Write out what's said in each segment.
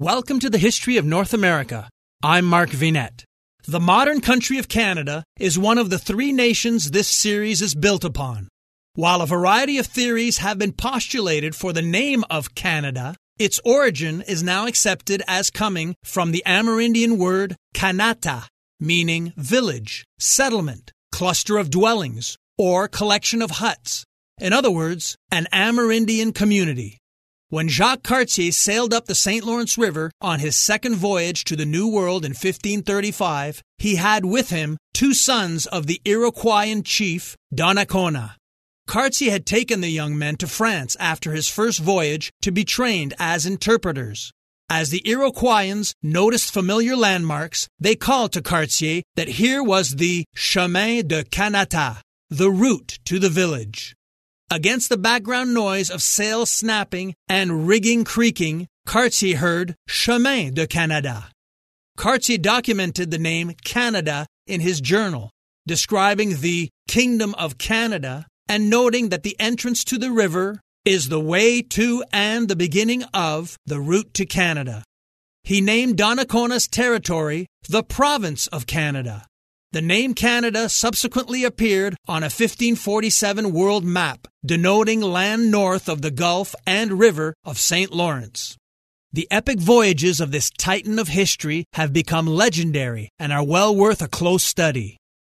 Welcome to the History of North America. I'm Mark Vinet. The modern country of Canada is one of the three nations this series is built upon. While a variety of theories have been postulated for the name of Canada, its origin is now accepted as coming from the Amerindian word Kanata, meaning village, settlement, cluster of dwellings, or collection of huts. In other words, an Amerindian community. When Jacques Cartier sailed up the St. Lawrence River on his second voyage to the New World in 1535, he had with him two sons of the Iroquoian chief Donnacona. Cartier had taken the young men to France after his first voyage to be trained as interpreters. As the Iroquoians noticed familiar landmarks, they called to Cartier that here was the Chemin de Kanata, the route to the village. Against the background noise of sails snapping and rigging creaking, Cartier heard Chemin de Canada. Cartier documented the name Canada in his journal, describing the Kingdom of Canada and noting that the entrance to the river is the way to and the beginning of the route to Canada. He named Donnacona's territory the Province of Canada. The name Canada subsequently appeared on a 1547 world map denoting land north of the Gulf and River of St. Lawrence. The epic voyages of this titan of history have become legendary and are well worth a close study.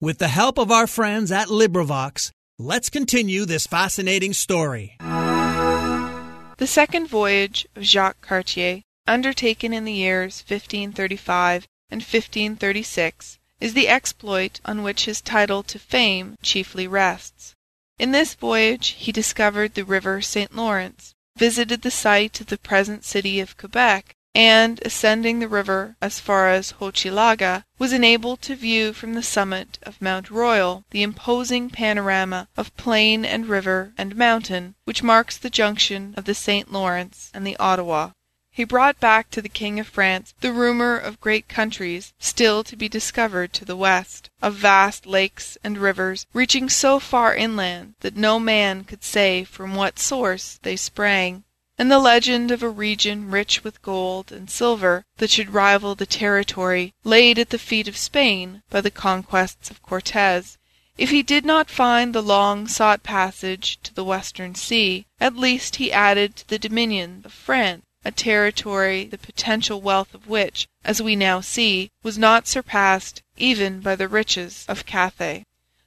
With the help of our friends at LibriVox, let's continue this fascinating story. The second voyage of Jacques Cartier, undertaken in the years 1535 and 1536, is the exploit on which his title to fame chiefly rests. In this voyage he discovered the river St Lawrence, visited the site of the present city of Quebec, and, ascending the river as far as Hochelaga, was enabled to view from the summit of Mount Royal the imposing panorama of plain and river and mountain which marks the junction of the St Lawrence and the Ottawa. He brought back to the King of France the rumour of great countries still to be discovered to the west, of vast lakes and rivers reaching so far inland that no man could say from what source they sprang, and the legend of a region rich with gold and silver that should rival the territory laid at the feet of Spain by the conquests of Cortes. If he did not find the long sought passage to the western sea, at least he added to the dominion of France a territory the potential wealth of which, as we now see, was not surpassed even by the riches of Cathay.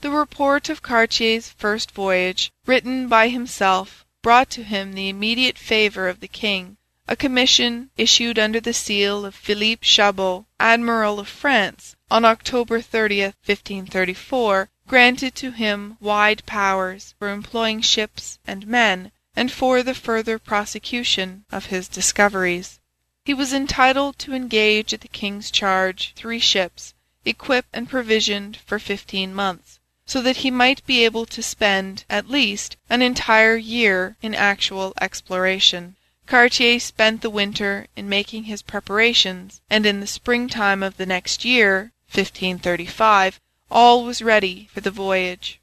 The report of Cartier's first voyage, written by himself, brought to him the immediate favour of the king. A commission, issued under the seal of Philippe Chabot, Admiral of France, on October 30, 1534, granted to him wide powers for employing ships and men and for the further prosecution of his discoveries. He was entitled to engage at the king's charge three ships, equipped and provisioned for fifteen months, so that he might be able to spend, at least, an entire year in actual exploration. Cartier spent the winter in making his preparations, and in the springtime of the next year, 1535, all was ready for the voyage.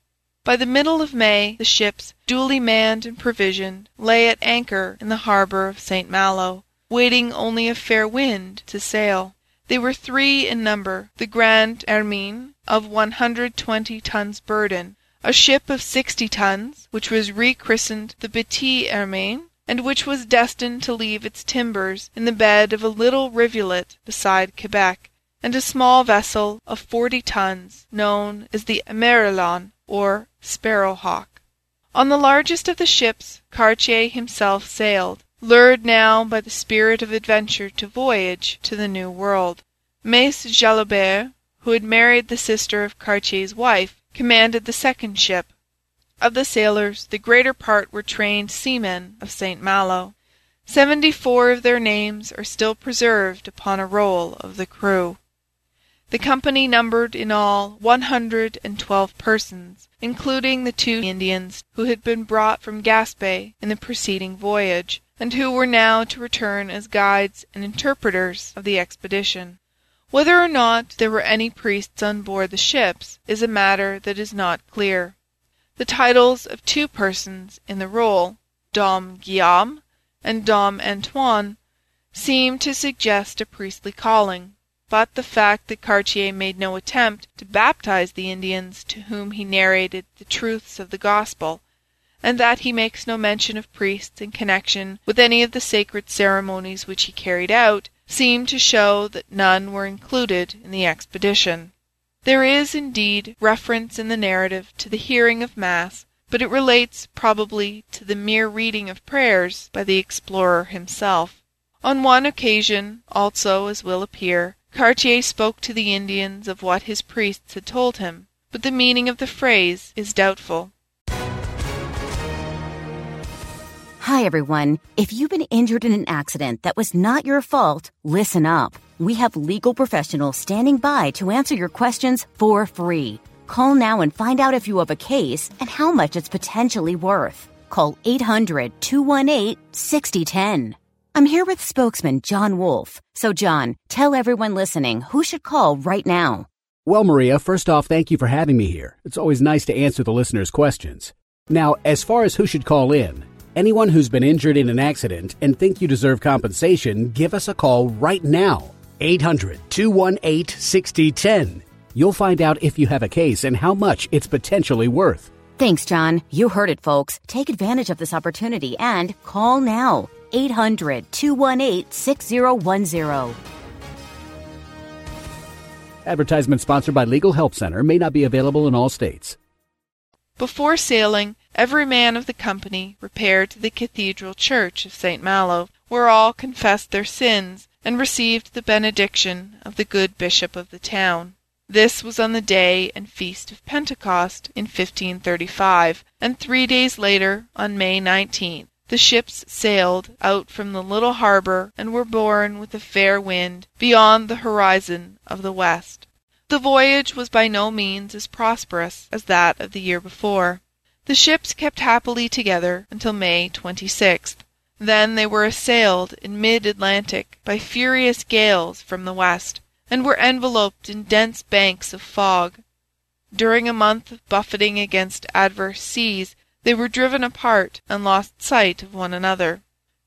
By the middle of May the ships, duly manned and provisioned, lay at anchor in the harbour of St Malo, waiting only a fair wind to sail. They were three in number: the Grande Hermine, of 120 tons burden, a ship of 60 tons, which was rechristened the Petite Hermine, and which was destined to leave its timbers in the bed of a little rivulet beside Quebec, and a small vessel of 40 tons, known as the Emerillon or Sparrow Hawk. On the largest of the ships Cartier himself sailed, lured now by the spirit of adventure to voyage to the New World. Mace Jalobert, who had married the sister of Cartier's wife, commanded the second ship. Of the sailors the greater part were trained seamen of St Malo. Seventy four of their names are still preserved upon a roll of the crew. The company numbered in all one hundred and twelve persons, including the two Indians who had been brought from Gaspe in the preceding voyage, and who were now to return as guides and interpreters of the expedition. Whether or not there were any priests on board the ships is a matter that is not clear. The titles of two persons in the roll, Dom Guillaume and Dom Antoine, seem to suggest a priestly calling, but the fact that Cartier made no attempt to baptize the Indians to whom he narrated the truths of the Gospel, and that he makes no mention of priests in connection with any of the sacred ceremonies which he carried out, seem to show that none were included in the expedition. There is, indeed, reference in the narrative to the hearing of Mass, but it relates probably to the mere reading of prayers by the explorer himself. On one occasion, also, as will appear, Cartier spoke to the Indians of what his priests had told him, but the meaning of the phrase is doubtful. Hi, everyone. If you've been injured in an accident that was not your fault, listen up. We have legal professionals standing by to answer your questions for free. Call now and find out if you have a case and how much it's potentially worth. Call 800 218 6010. I'm here with spokesman John Wolf. So, John, tell everyone listening who should call right now. Well, Maria, first off, thank you for having me here. It's always nice to answer the listeners' questions. Now, as far as who should call in, anyone who's been injured in an accident and think you deserve compensation, give us a call right now. 800 218 6010. You'll find out if you have a case and how much it's potentially worth. Thanks, John. You heard it, folks. Take advantage of this opportunity and call now. 800 218 6010. Advertisement sponsored by Legal Help Center may not be available in all states. Before sailing, every man of the company repaired to the cathedral church of St. Malo, where all confessed their sins and received the benediction of the good bishop of the town. This was on the day and feast of Pentecost in 1535, and three days later, on May 19th, the ships sailed out from the little harbour and were borne with a fair wind beyond the horizon of the west. The voyage was by no means as prosperous as that of the year before. The ships kept happily together until May 26th. Then they were assailed in mid Atlantic by furious gales from the west, and were enveloped in dense banks of fog. During a month of buffeting against adverse seas they were driven apart and lost sight of one another.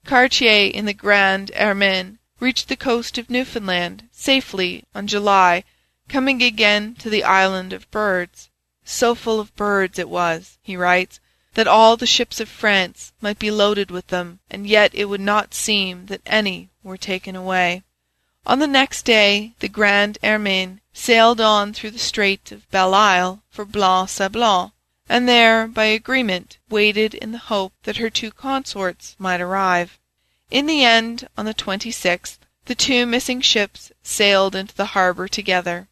Cartier in the Grande Hermine reached the coast of Newfoundland safely on July, coming again to the Island of Birds. So full of birds it was, he writes, that all the ships of France might be loaded with them, and yet it would not seem that any were taken away. On the next day the Grande Hermine sailed on through the Strait of Belle Isle for Blanc Sablon, and there, by agreement, waited in the hope that her two consorts might arrive. In the end, on the 26th, the two missing ships sailed into the harbour together.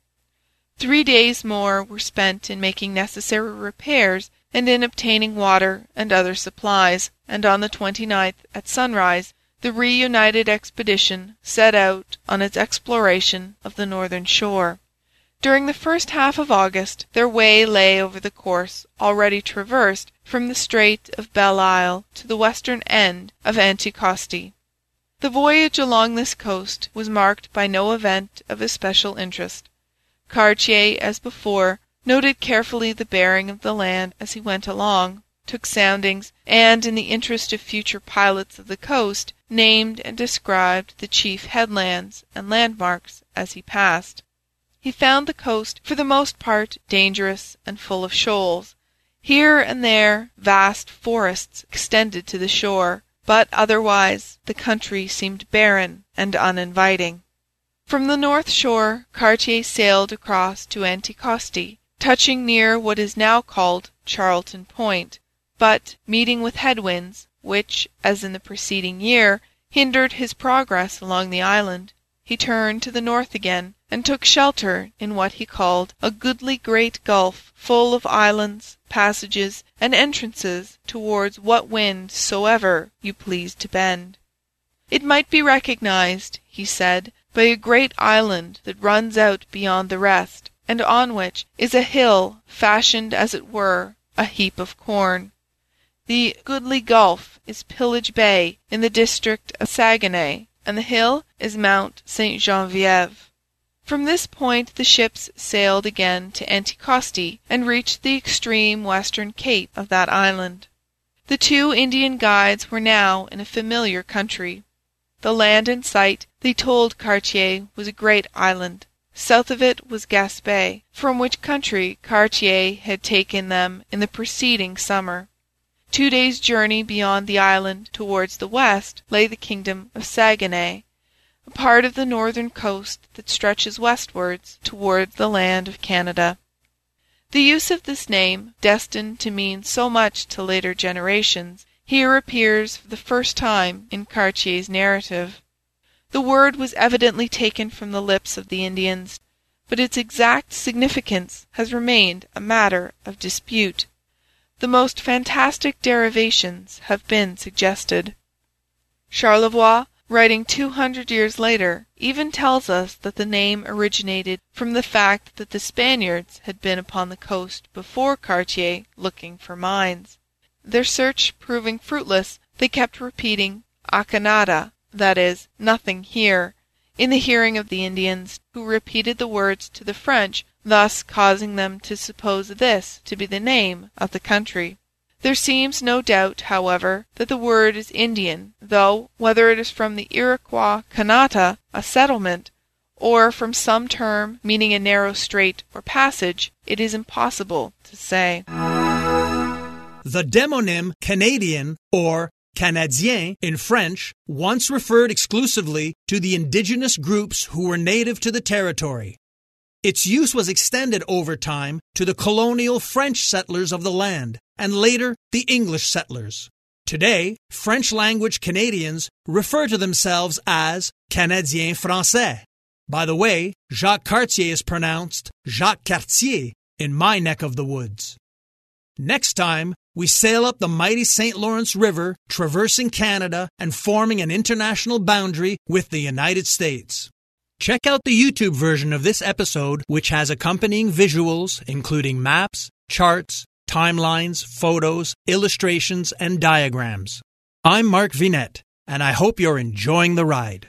Three days more were spent in making necessary repairs and in obtaining water and other supplies, and on the 29th, at sunrise, the reunited expedition set out on its exploration of the northern shore. During the first half of August their way lay over the course already traversed from the Strait of Belle Isle to the western end of Anticosti. The voyage along this coast was marked by no event of especial interest. Cartier, as before, noted carefully the bearing of the land as he went along, took soundings, and, in the interest of future pilots of the coast, named and described the chief headlands and landmarks as he passed. He found the coast for the most part dangerous and full of shoals. Here and there vast forests extended to the shore, but otherwise the country seemed barren and uninviting. From the north shore Cartier sailed across to Anticosti, touching near what is now called Charlton Point, but, meeting with headwinds, which, as in the preceding year, hindered his progress along the island, he turned to the north again and took shelter in what he called a goodly great gulf full of islands, passages, and entrances towards what wind soever you pleased to bend. It might be recognized, he said, by a great island that runs out beyond the rest, and on which is a hill fashioned as it were a heap of corn. The goodly gulf is Pillage Bay in the district of Saguenay, and the hill is Mount St. Genevieve. From this point the ships sailed again to Anticosti and reached the extreme western cape of that island. The two Indian guides were now in a familiar country. The land in sight, they told Cartier, was a great island. South of it was Gaspe, from which country Cartier had taken them in the preceding summer. Two days' journey beyond the island towards the west lay the kingdom of Saguenay, a part of the northern coast that stretches westwards towards the land of Canada. The use of this name, destined to mean so much to later generations, here appears for the first time in Cartier's narrative. The word was evidently taken from the lips of the Indians, but its exact significance has remained a matter of dispute. The most fantastic derivations have been suggested. Charlevoix writing two hundred years later, even tells us that the name originated from the fact that the Spaniards had been upon the coast before Cartier looking for mines. Their search proving fruitless, they kept repeating Acá nada, that is, nothing here, in the hearing of the Indians, who repeated the words to the French, thus causing them to suppose this to be the name of the country. There seems no doubt, however, that the word is Indian, though whether it is from the Iroquois kanata, a settlement, or from some term meaning a narrow strait or passage, it is impossible to say. The demonym Canadian or Canadien in French once referred exclusively to the indigenous groups who were native to the territory. Its use was extended over time to the colonial French settlers of the land and later the English settlers. Today, French language Canadians refer to themselves as Canadiens Français. By the way, Jacques Cartier is pronounced Jacques Cartier in my neck of the woods. Next time, we sail up the mighty St. Lawrence River, traversing Canada and forming an international boundary with the United States. Check out the YouTube version of this episode, which has accompanying visuals, including maps, charts, timelines, photos, illustrations, and diagrams. I'm Mark Vinet, and I hope you're enjoying the ride.